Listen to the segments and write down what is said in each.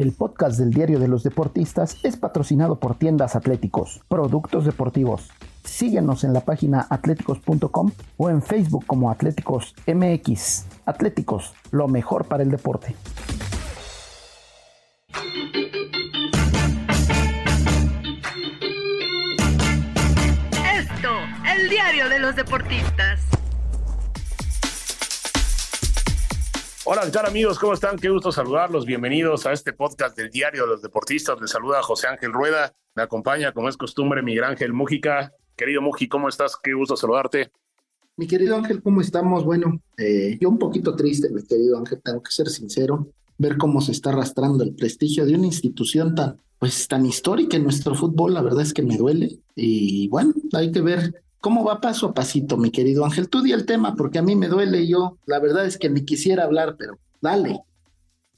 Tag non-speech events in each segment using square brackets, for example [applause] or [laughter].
El podcast del Diario de los Deportistas es patrocinado por Tiendas Atléticos, Productos Deportivos. Síguenos en la página atléticos.com o en Facebook como Atléticos MX. Atléticos, lo mejor para el deporte. Esto, el diario de los deportistas. Hola, ¿qué tal amigos? ¿Cómo están? Qué gusto saludarlos. Bienvenidos a este podcast del Diario de los Deportistas. Les saluda José Ángel Rueda. Me acompaña, como es costumbre, Miguel Ángel Mújica. Querido Muji, ¿cómo estás? Qué gusto saludarte. Mi querido Ángel, ¿cómo estamos? Bueno, eh, yo un poquito triste, mi querido Ángel, tengo que ser sincero, ver cómo se está arrastrando el prestigio de una institución tan, pues, tan histórica en nuestro fútbol, la verdad es que me duele. Y bueno, hay que ver cómo va paso a pasito, mi querido Ángel. Tú di el tema, porque a mí me duele yo, la verdad es que me quisiera hablar, pero dale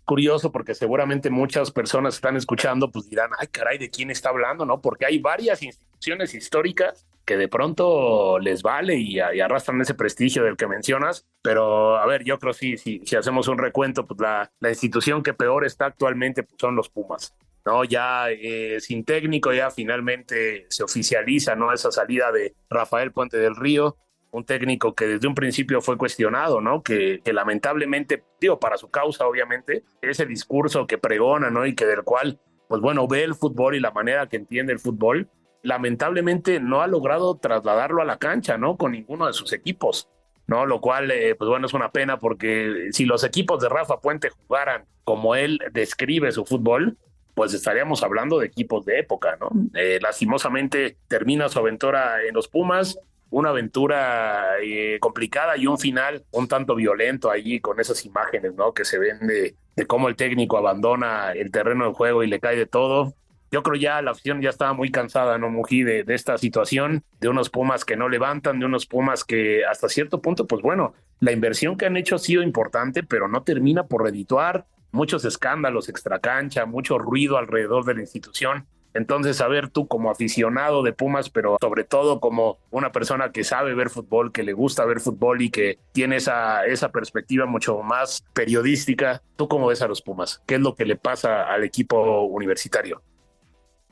curioso porque seguramente muchas personas están escuchando, pues dirán, ay caray, ¿de quién está hablando? ¿No? Porque hay varias instituciones históricas que de pronto les vale y, arrastran ese prestigio del que mencionas, pero a ver, yo creo que sí, si hacemos un recuento, pues la, la institución que peor está actualmente pues, son los Pumas. ¿no? Ya eh, sin técnico, ya finalmente se oficializa, ¿no? Esa salida de Rafael Puente del Río, un técnico que desde un principio fue cuestionado, ¿no? Que, que, lamentablemente, digo, para su causa, obviamente, ese discurso que pregona, ¿no? Y que del cual, pues bueno, ve el fútbol y la manera que entiende el fútbol, lamentablemente no ha logrado trasladarlo a la cancha, ¿no? Con ninguno de sus equipos, ¿no? Lo cual, eh, pues bueno, es una pena porque si los equipos de Rafa Puente jugaran como él describe su fútbol, pues estaríamos hablando de equipos de época, ¿no? Eh, lastimosamente termina su aventura en los Pumas, una aventura eh, complicada y un final un tanto violento allí con esas imágenes, ¿no? Que se ven de, cómo el técnico abandona el terreno de juego y le cae de todo. Yo creo ya la afición ya estaba muy cansada, ¿no, Mují, de, de esta situación, de unos Pumas que no levantan, de unos Pumas que hasta cierto punto, pues bueno, la inversión que han hecho ha sido importante, pero no termina por redituar. Muchos escándalos extracancha, mucho ruido alrededor de la institución. Entonces, a ver, tú como aficionado de Pumas, pero sobre todo como una persona que sabe ver fútbol, que le gusta ver fútbol y que tiene esa, esa perspectiva mucho más periodística, ¿tú cómo ves a los Pumas? ¿Qué es lo que le pasa al equipo universitario?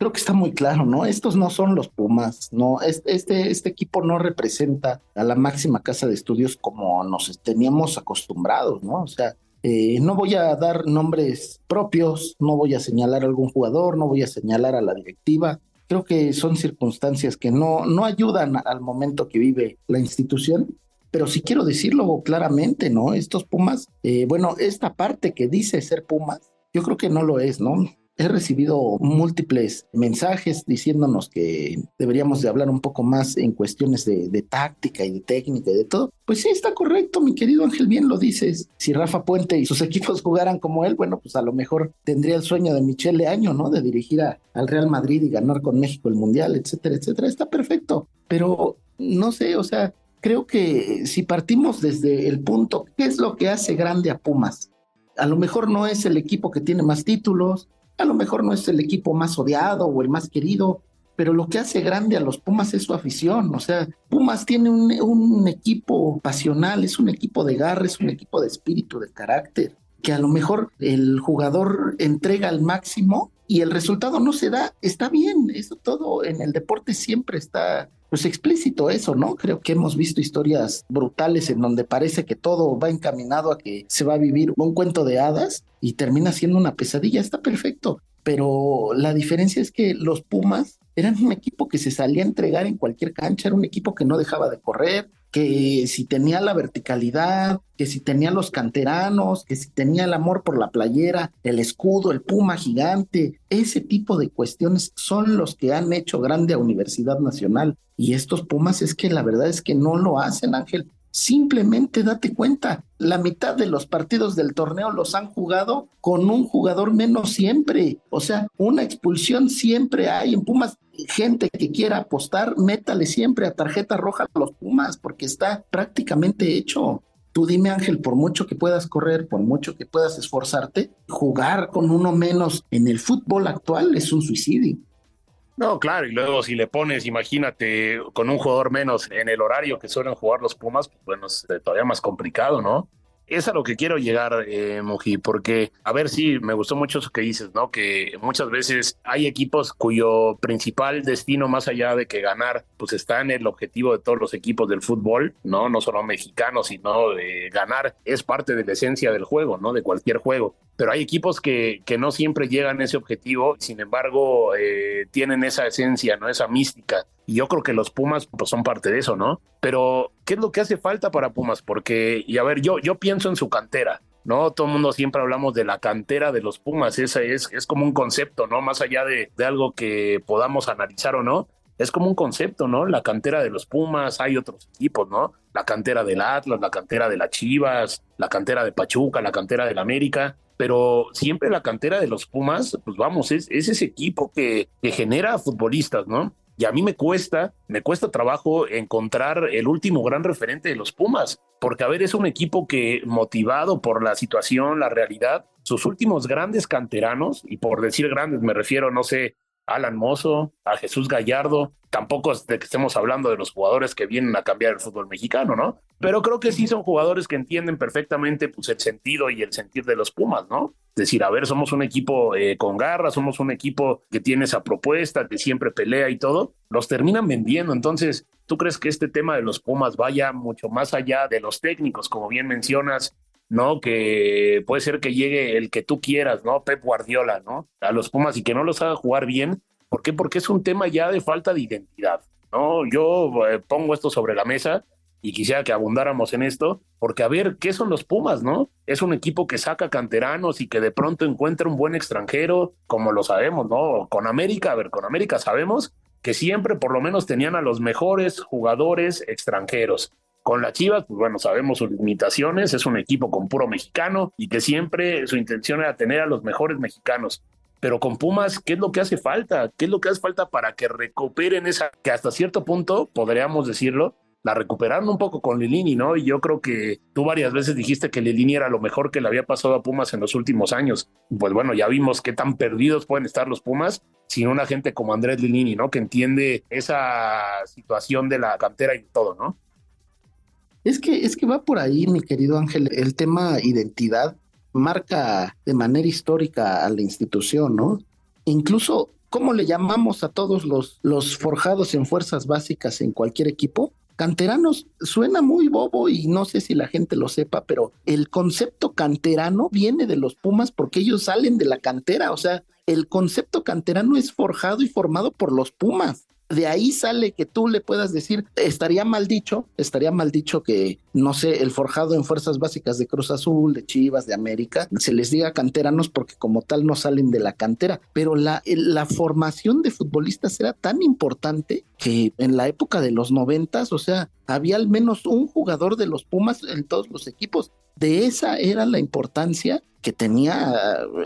Creo que está muy claro, ¿no? Estos no son los Pumas, ¿no? Este, este, equipo no representa a la máxima casa de estudios como nos teníamos acostumbrados, ¿no? O sea, eh, no voy a dar nombres propios, no voy a señalar a algún jugador, no voy a señalar a la directiva. Creo que son circunstancias que no, no ayudan al momento que vive la institución, pero sí quiero decirlo claramente, ¿no? Estos Pumas, eh, bueno, esta parte que dice ser Pumas, yo creo que no lo es, ¿no? He recibido múltiples mensajes diciéndonos que deberíamos de hablar un poco más en cuestiones de, táctica y de técnica y de todo. Pues sí, está correcto, mi querido Ángel, bien lo dices. Si Rafa Puente y sus [laughs] equipos jugaran como él, bueno, pues a lo mejor tendría el sueño de Michele Año, ¿no? De dirigir al Real Madrid y ganar con México el Mundial, etcétera, etcétera. Está perfecto. Pero no sé, o sea, creo que si partimos desde el punto, ¿qué es lo que hace grande a Pumas? A lo mejor no es el equipo que tiene más títulos, a lo mejor no es el equipo más odiado o el más querido, pero lo que hace grande a los Pumas es su afición. O sea, Pumas tiene un, equipo pasional, es un equipo de garra, es un equipo de espíritu, de carácter, que a lo mejor el jugador entrega al máximo y el resultado no se da. Está bien, eso todo en el deporte siempre está pues explícito eso, ¿no? Creo que hemos visto historias brutales en donde parece que todo va encaminado a que se va a vivir un cuento de hadas y termina siendo una pesadilla, está perfecto, pero la diferencia es que los Pumas eran un equipo que se salía a entregar en cualquier cancha, era un equipo que no dejaba de correr, que si tenía la verticalidad, que si tenía los canteranos, que si tenía el amor por la playera, el escudo, el puma gigante, ese tipo de cuestiones son los que han hecho grande a Universidad Nacional. Y estos Pumas es que la verdad es que no lo hacen, Ángel. Simplemente date cuenta, la mitad de los partidos del torneo los han jugado con un jugador menos siempre. O sea, una expulsión siempre hay en Pumas. Gente que quiera apostar, métale siempre a tarjeta roja a los Pumas porque está prácticamente hecho. Tú dime, Ángel, por mucho que puedas correr, por mucho que puedas esforzarte, jugar con uno menos en el fútbol actual es un suicidio. No, claro, y luego si le pones, imagínate, con un jugador menos en el horario que suelen jugar los Pumas, pues bueno, es todavía más complicado, ¿no? Es a lo que quiero llegar, eh, Muji, porque, a ver, sí, me gustó mucho eso que dices, ¿no? Que muchas veces hay equipos cuyo principal destino, más allá de que ganar, pues está en el objetivo de todos los equipos del fútbol, ¿no? No solo mexicanos, sino ganar es parte de la esencia del juego, ¿no? De cualquier juego pero hay equipos que, que no siempre llegan a ese objetivo, sin embargo, eh, tienen esa esencia, ¿no? Esa mística. Y yo creo que los Pumas pues, son parte de eso, ¿no? Pero, ¿qué es lo que hace falta para Pumas? Porque, y a ver, yo, yo pienso en su cantera. ¿no? Todo el mundo siempre hablamos de la cantera de los Pumas, esa es, es como un concepto, ¿no? Más allá de, de, algo que podamos analizar o no, es como un concepto, ¿no? La cantera de los Pumas, hay otros equipos, ¿no? La cantera del Atlas, la cantera de las Chivas, la cantera de Pachuca, la cantera del América, pero siempre la cantera de los Pumas, pues vamos, es, ese equipo que, que genera futbolistas, ¿no? Y a mí me cuesta, me cuesta trabajo encontrar el último gran referente de los Pumas, porque a ver, es un equipo que motivado por la situación, la realidad, sus últimos grandes canteranos, y por decir grandes me refiero, no sé, Alan Mozo, a Jesús Gallardo. Tampoco es de que estemos hablando de los jugadores que vienen a cambiar el fútbol mexicano, ¿no? Pero creo que sí son jugadores que entienden perfectamente pues, el sentido y el sentir de los Pumas, ¿no? Es decir, a ver, somos un equipo eh, con garra, somos un equipo que tiene esa propuesta, que siempre pelea y todo. Los terminan vendiendo. Entonces, ¿tú crees que este tema de los Pumas vaya mucho más allá de los técnicos, como bien mencionas, ¿no? Que puede ser que llegue el que tú quieras, ¿no? Pep Guardiola, ¿no? A los Pumas y que no los haga jugar bien. ¿Por qué? Porque es un tema ya de falta de identidad, ¿no? Yo eh, pongo esto sobre la mesa y quisiera que abundáramos en esto, porque a ver, ¿qué son los Pumas, no? Es un equipo que saca canteranos y que de pronto encuentra un buen extranjero, como lo sabemos, ¿no? Con América, a ver, con América sabemos que siempre por lo menos tenían a los mejores jugadores extranjeros. Con la Chivas, pues bueno, sabemos sus limitaciones, es un equipo con puro mexicano y que siempre su intención era tener a los mejores mexicanos. Pero con Pumas, ¿qué es lo que hace falta? ¿Qué es lo que hace falta para que recuperen esa, que hasta cierto punto, podríamos decirlo, la recuperaron un poco con Lilini, ¿no? Y yo creo que tú varias veces dijiste que Lilini era lo mejor que le había pasado a Pumas en los últimos años. Pues bueno, ya vimos qué tan perdidos pueden estar los Pumas sin una gente como Andrés Lilini, ¿no? Que entiende esa situación de la cantera y todo, ¿no? Es que, es que va por ahí, mi querido Ángel, el tema identidad marca de manera histórica a la institución, ¿no? Incluso, ¿cómo le llamamos a todos los, los forjados en fuerzas básicas en cualquier equipo? Canteranos suena muy bobo y no sé si la gente lo sepa, pero el concepto canterano viene de los Pumas porque ellos salen de la cantera, o sea, el concepto canterano es forjado y formado por los Pumas de ahí sale que tú le puedas decir, estaría mal dicho, estaría mal dicho que, no sé, el forjado en fuerzas básicas de Cruz Azul, de Chivas, de América, se les diga canteranos porque como tal no salen de la cantera, pero la, la formación de futbolistas era tan importante que en la época de los noventas, o sea, había al menos un jugador de los Pumas en todos los equipos. De esa era la importancia que tenía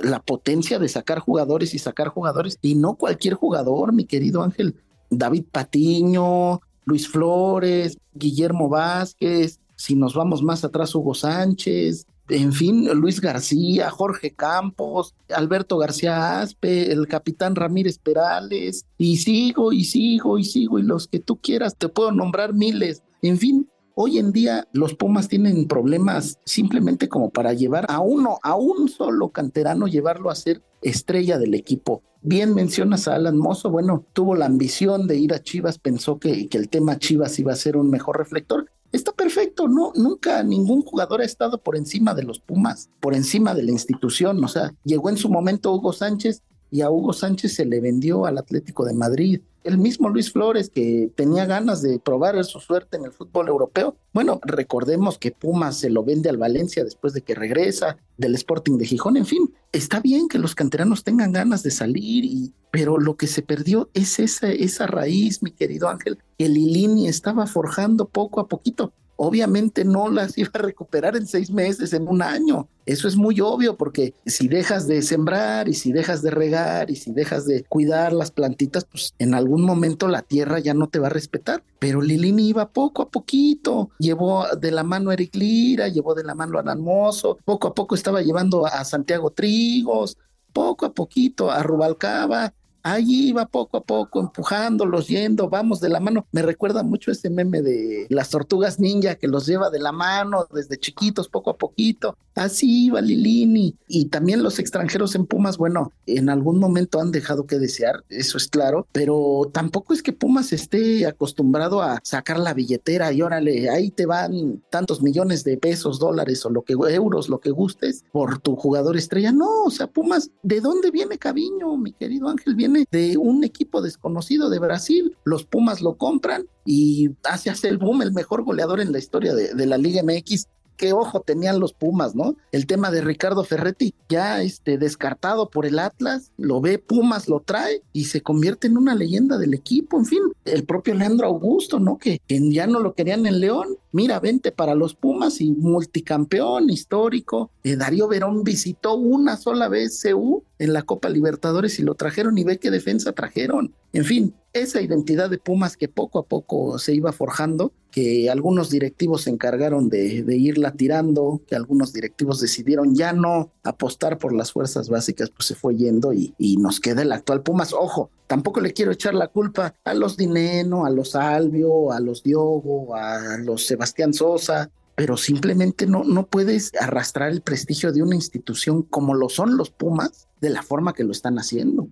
la potencia de sacar jugadores y sacar jugadores, y no cualquier jugador, mi querido Ángel. David Patiño, Luis Flores, Guillermo Vázquez, si nos vamos más atrás, Hugo Sánchez, en fin, Luis García, Jorge Campos, Alberto García Aspe, el capitán Ramírez Perales, y sigo y sigo y sigo, y los que tú quieras, te puedo nombrar miles. En fin, hoy en día los Pumas tienen problemas simplemente como para llevar a uno, a un solo canterano, llevarlo a ser estrella del equipo. Bien mencionas a Alan Mozo, bueno, tuvo la ambición de ir a Chivas, pensó que, que el tema Chivas iba a ser un mejor reflector. Está perfecto, no, nunca ningún jugador ha estado por encima de los Pumas, por encima de la institución, o sea, llegó en su momento Hugo Sánchez y a Hugo Sánchez se le vendió al Atlético de Madrid, el mismo Luis Flores que tenía ganas de probar su suerte en el fútbol europeo. Bueno, recordemos que Pumas se lo vende al Valencia después de que regresa del Sporting de Gijón. En fin, está bien que los canteranos tengan ganas de salir, pero lo que se perdió es esa, esa raíz, mi querido Ángel, que Lilini estaba forjando poco a poquito. Obviamente no las iba a recuperar en seis meses, en un año. Eso es muy obvio porque si dejas de sembrar y si dejas de regar y si dejas de cuidar las plantitas, pues en algún momento la tierra ya no te va a respetar. Pero Lilini iba poco a poquito, llevó de la mano a Eric Lira, llevó de la mano a Mozo, poco a poco estaba llevando a Santiago Trigos, poco a poquito a Rubalcaba, Ahí iba poco a poco, empujándolos, yendo, vamos de la mano. Me recuerda mucho ese meme de las tortugas ninja que los lleva de la mano desde chiquitos, poco a poquito. Así iba Lilini. Y también los extranjeros en Pumas, bueno, en algún momento han dejado que desear, eso es claro, pero tampoco es que Pumas esté acostumbrado a sacar la billetera y órale, ahí te van tantos millones de pesos, dólares o lo que euros, lo que gustes por tu jugador estrella. No, o sea, Pumas, ¿de dónde viene Caviño, mi querido Ángel? Viene de un equipo desconocido de Brasil, los Pumas lo compran y hace hace el boom, el mejor goleador en la historia de, de la Liga MX qué ojo tenían los Pumas, ¿no? El tema de Ricardo Ferretti, ya este, descartado por el Atlas, lo ve Pumas, lo trae y se convierte en una leyenda del equipo. En fin, el propio Leandro Augusto, ¿no? Que, ya no lo querían en León. Mira, vente para los Pumas y multicampeón histórico. Eh, Darío Verón visitó una sola vez CU en la Copa Libertadores y lo trajeron y ve qué defensa trajeron. En fin, esa identidad de Pumas que poco a poco se iba forjando, que algunos directivos se encargaron de, irla tirando, que algunos directivos decidieron ya no apostar por las fuerzas básicas, pues se fue yendo y, y nos queda el actual Pumas. Ojo, tampoco le quiero echar la culpa a los Dineno, a los Albio, a los Diogo, a los Sebastián Sosa, pero simplemente no, no puedes arrastrar el prestigio de una institución como lo son los Pumas de la forma que lo están haciendo.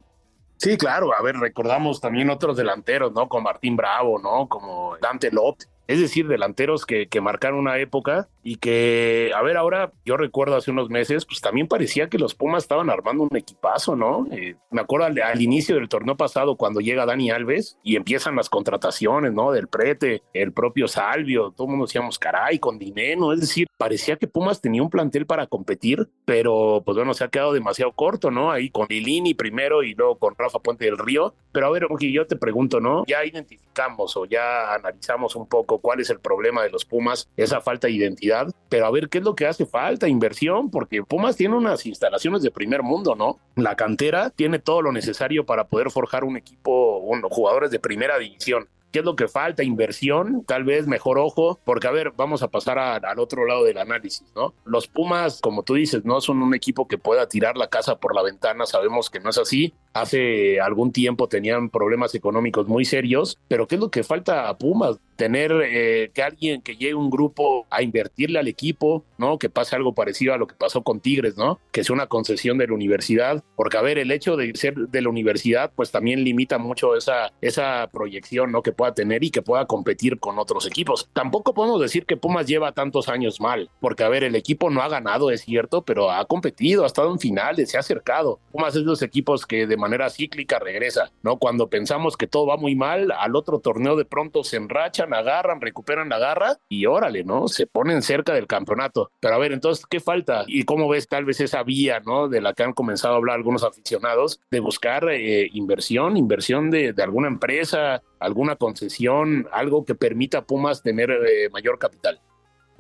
Sí, claro. A ver, recordamos también otros delanteros, ¿no? Como Martín Bravo, ¿no? Como Dante Lot, es decir, delanteros que, que, marcaron una época y que, a ver, ahora yo recuerdo hace unos meses, pues también parecía que los Pumas estaban armando un equipazo, ¿no? Eh, me acuerdo al, inicio del torneo pasado cuando llega Dani Alves y empiezan las contrataciones, ¿no? Del prete, el propio Salvio, todo el mundo decíamos, caray, con dinero, es decir, parecía que Pumas tenía un plantel para competir, pero pues bueno, se ha quedado demasiado corto, ¿no? Ahí con Lilini primero y luego con Rafa Puente del Río. Pero a ver, yo te pregunto, ¿no? Ya identificamos o ya analizamos un poco cuál es el problema de los Pumas, esa falta de identidad, pero a ver qué es lo que hace falta, inversión, porque Pumas tiene unas instalaciones de primer mundo, ¿no? La cantera tiene todo lo necesario para poder forjar un equipo, bueno, jugadores de primera división. ¿Qué es lo que falta? Inversión, tal vez mejor ojo, porque a ver, vamos a pasar al otro lado del análisis, ¿no? Los Pumas, como tú dices, no son un equipo que pueda tirar la casa por la ventana, sabemos que no es así. Hace algún tiempo tenían problemas económicos muy serios, pero ¿qué es lo que falta a Pumas? Tener eh, que alguien que llegue un grupo a invertirle al equipo, ¿no? Que pase algo parecido a lo que pasó con Tigres, ¿no? Que sea una concesión de la universidad, porque a ver, el hecho de ser de la universidad, pues también limita mucho esa, esa proyección, ¿no? Que pueda tener y que pueda competir con otros equipos. Tampoco podemos decir que Pumas lleva tantos años mal, porque a ver, el equipo no ha ganado, es cierto, pero ha competido, ha estado en finales, se ha acercado. Pumas es de los equipos que de manera cíclica regresa, ¿no? Cuando pensamos que todo va muy mal, al otro torneo de pronto se enrachan, agarran, recuperan la garra y órale, ¿no? Se ponen cerca del campeonato. Pero a ver, entonces, ¿qué falta? ¿Y cómo ves tal vez esa vía, ¿no? De la que han comenzado a hablar algunos aficionados, de buscar eh, inversión, inversión de, de alguna empresa, alguna concesión, algo que permita a Pumas tener eh, mayor capital.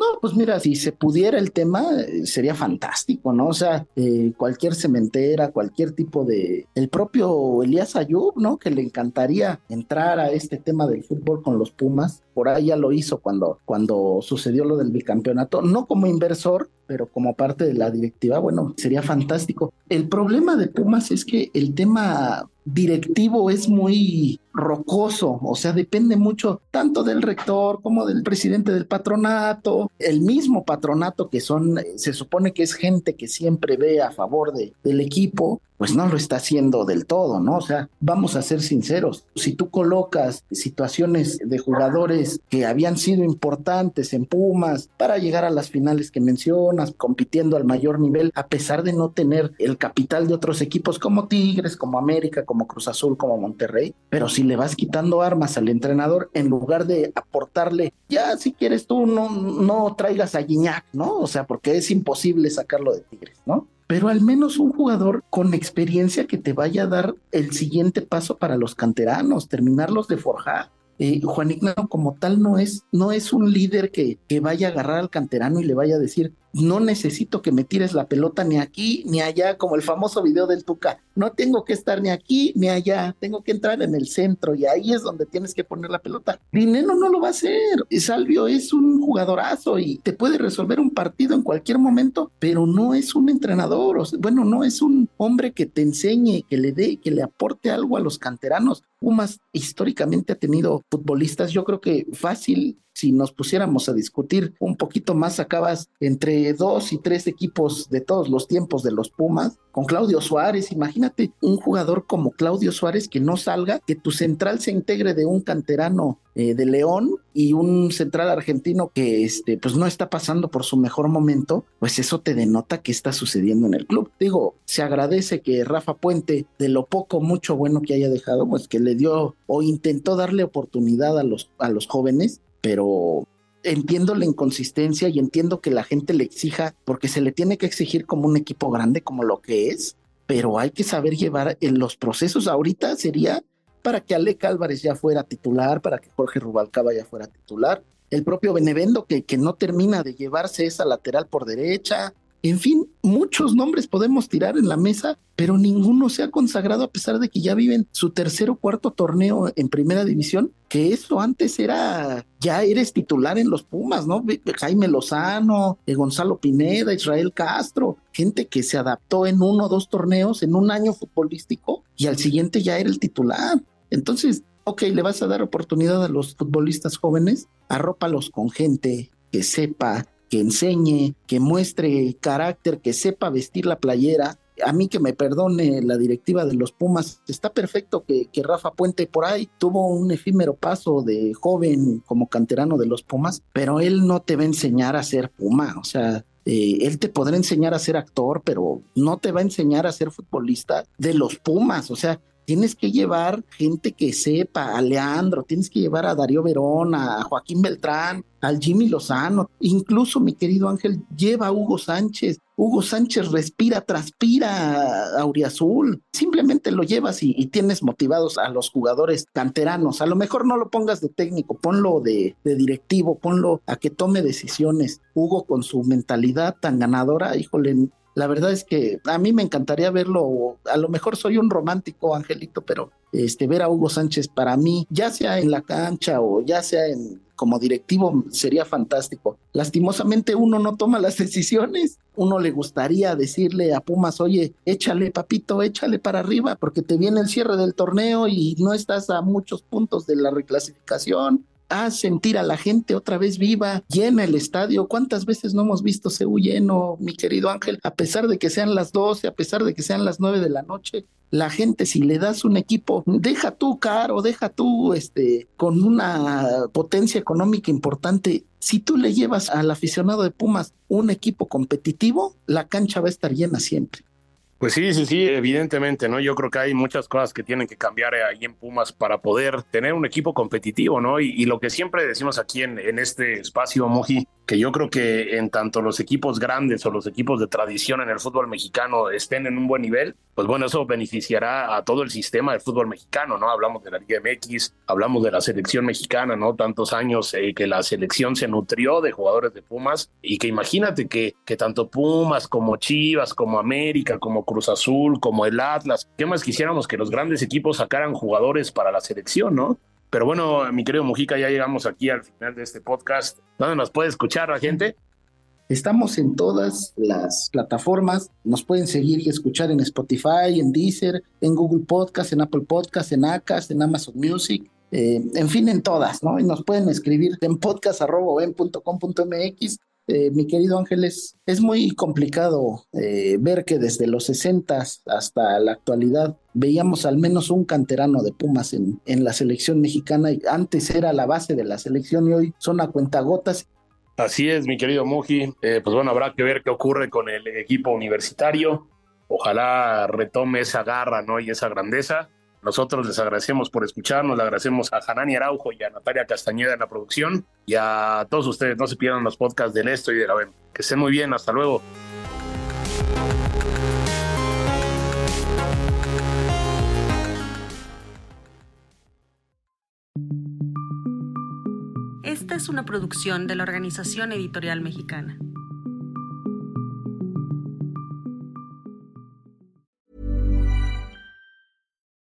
No, pues mira, si se pudiera el tema, eh, sería fantástico, ¿no? O sea, eh, cualquier cementera, cualquier tipo de... El propio Elías Ayub, ¿no? Que le encantaría entrar a este tema del fútbol con los Pumas. Por ahí ya lo hizo cuando, cuando sucedió lo del bicampeonato, no como inversor, pero como parte de la directiva, bueno, sería fantástico. El problema de Pumas es que el tema directivo es muy rocoso, o sea, depende mucho tanto del rector como del presidente del patronato, el mismo patronato que son, se supone que es gente que siempre ve a favor de, del equipo, pues no lo está haciendo del todo, ¿no? O sea, vamos a ser sinceros, si tú colocas situaciones de jugadores que habían sido importantes en Pumas para llegar a las finales que mencionas, compitiendo al mayor nivel, a pesar de no tener el capital de otros equipos como Tigres, como América, como Cruz Azul, como Monterrey, pero si le vas quitando armas al entrenador en lugar de aportarle, ya si quieres tú no, no traigas a Guiñac, ¿no? O sea, porque es imposible sacarlo de Tigres, ¿no? Pero al menos un jugador con experiencia que te vaya a dar el siguiente paso para los canteranos, terminarlos de forjar. eh, Juan Ignacio como tal no es, no es un líder que, que vaya a agarrar al canterano y le vaya a decir, no necesito que me tires la pelota ni aquí ni allá, como el famoso video del Tuca. No tengo que estar ni aquí ni allá, tengo que entrar en el centro y ahí es donde tienes que poner la pelota. Dinero no lo va a hacer. Salvio es un jugadorazo y te puede resolver un partido en cualquier momento, pero no es un entrenador. bueno, no es un hombre que te enseñe, que le dé, que le aporte algo a los canteranos. Pumas históricamente ha tenido futbolistas, yo creo que fácil si nos pusiéramos a discutir un poquito más, acabas entre dos y tres equipos de todos los tiempos de los Pumas, con Claudio Suárez, imagínate un jugador como Claudio Suárez que no salga, que tu central se integre de un canterano eh, de León y un central argentino que este, pues no está pasando por su mejor momento, pues eso te denota qué está sucediendo en el club. Digo, se agradece que Rafa Puente, de lo poco, mucho bueno que haya dejado, pues que le dio o intentó darle oportunidad a los, a los jóvenes, pero entiendo la inconsistencia y entiendo que la gente le exija, porque se le tiene que exigir como un equipo grande, como lo que es, pero hay que saber llevar en los procesos. Ahorita sería para que Alec Álvarez ya fuera titular, para que Jorge Rubalcaba ya fuera titular, el propio Benevendo que, que no termina de llevarse esa lateral por derecha, en fin, muchos nombres podemos tirar en la mesa, pero ninguno se ha consagrado a pesar de que ya viven su tercer o cuarto torneo en primera división, que eso antes era, ya eres titular en los Pumas, ¿no? Jaime Lozano, eh, Gonzalo Pineda, Israel Castro, gente que se adaptó en uno o dos torneos en un año futbolístico y al siguiente ya era el titular. Entonces, ok, le vas a dar oportunidad a los futbolistas jóvenes, arrópalos con gente que sepa, que enseñe, que muestre carácter, que sepa vestir la playera. A mí que me perdone la directiva de los Pumas, está perfecto que, que Rafa Puente por ahí tuvo un efímero paso de joven como canterano de los Pumas, pero él no te va a enseñar a ser Puma, o sea, eh, él te podrá enseñar a ser actor, pero no te va a enseñar a ser futbolista de los Pumas. O sea, tienes que llevar gente que sepa, a Leandro, tienes que llevar a Darío Verón, a Joaquín Beltrán, al Jimmy Lozano, incluso mi querido Ángel, lleva a Hugo Sánchez. Hugo Sánchez respira, transpira Auriazul. Simplemente lo llevas y, tienes motivados a los jugadores canteranos. A lo mejor no lo pongas de técnico, ponlo de, de directivo, ponlo a que tome decisiones. Hugo con su mentalidad tan ganadora, híjole, la verdad es que a mí me encantaría verlo, a lo mejor soy un romántico, Angelito, pero este, ver a Hugo Sánchez para mí, ya sea en la cancha o ya sea en, como directivo, sería fantástico. Lastimosamente uno no toma las [laughs] decisiones. Uno le gustaría decirle a Pumas, oye, échale papito, échale para arriba, porque te viene el cierre del torneo y no estás a muchos puntos de la reclasificación haz sentir a la gente otra vez viva, llena el estadio. ¿Cuántas veces no hemos visto Seúl lleno, mi querido Ángel? A pesar de que sean las 12, a pesar de que sean las 9 de la noche, la gente si le das un equipo, deja tú caro, deja tú este con una potencia económica importante, si tú le llevas al aficionado de Pumas un equipo competitivo, la cancha va a estar llena siempre. Pues sí, sí, sí, evidentemente, ¿no? Yo creo que hay muchas cosas que tienen que cambiar ahí en Pumas para poder tener un equipo competitivo, ¿no? Y, lo que siempre decimos aquí en, en este espacio, Moji, que yo creo que en tanto los equipos grandes o los equipos de tradición en el fútbol mexicano estén en un buen nivel, pues bueno, eso beneficiará a todo el sistema del fútbol mexicano, ¿no? Hablamos de la Liga MX, hablamos de la selección mexicana, ¿no? Tantos años eh, que la selección se nutrió de jugadores de Pumas y que imagínate que, que tanto Pumas como Chivas, como América, como Cruz Azul, como el Atlas, ¿qué más quisiéramos que los grandes equipos sacaran jugadores para la selección, ¿no? Pero bueno, mi querido Mujica, ya llegamos aquí al final de este podcast. ¿Dónde nos puede escuchar la gente? Estamos en todas las plataformas. Nos pueden seguir y escuchar en Spotify, en Deezer, en Google Podcast, en Apple Podcast, en Acast, en Amazon Music. Eh, en fin, en todas, ¿no? Y nos pueden escribir en podcast.com.mx eh, mi querido Ángeles, es muy complicado eh, ver que desde los 60 hasta la actualidad veíamos al menos un canterano de Pumas en, en la selección mexicana. Y antes era la base de la selección y hoy son a cuentagotas. Así es, mi querido Muji. Eh, pues bueno, habrá que ver qué ocurre con el equipo universitario. Ojalá retome esa garra ¿no? y esa grandeza. Nosotros les agradecemos por escucharnos, le agradecemos a Hanani Araujo y a Natalia Castañeda en la producción y a todos ustedes. No se pierdan los podcasts de Esto y de la BEM. Que estén muy bien, hasta luego. es una producción de la Organización Editorial Mexicana.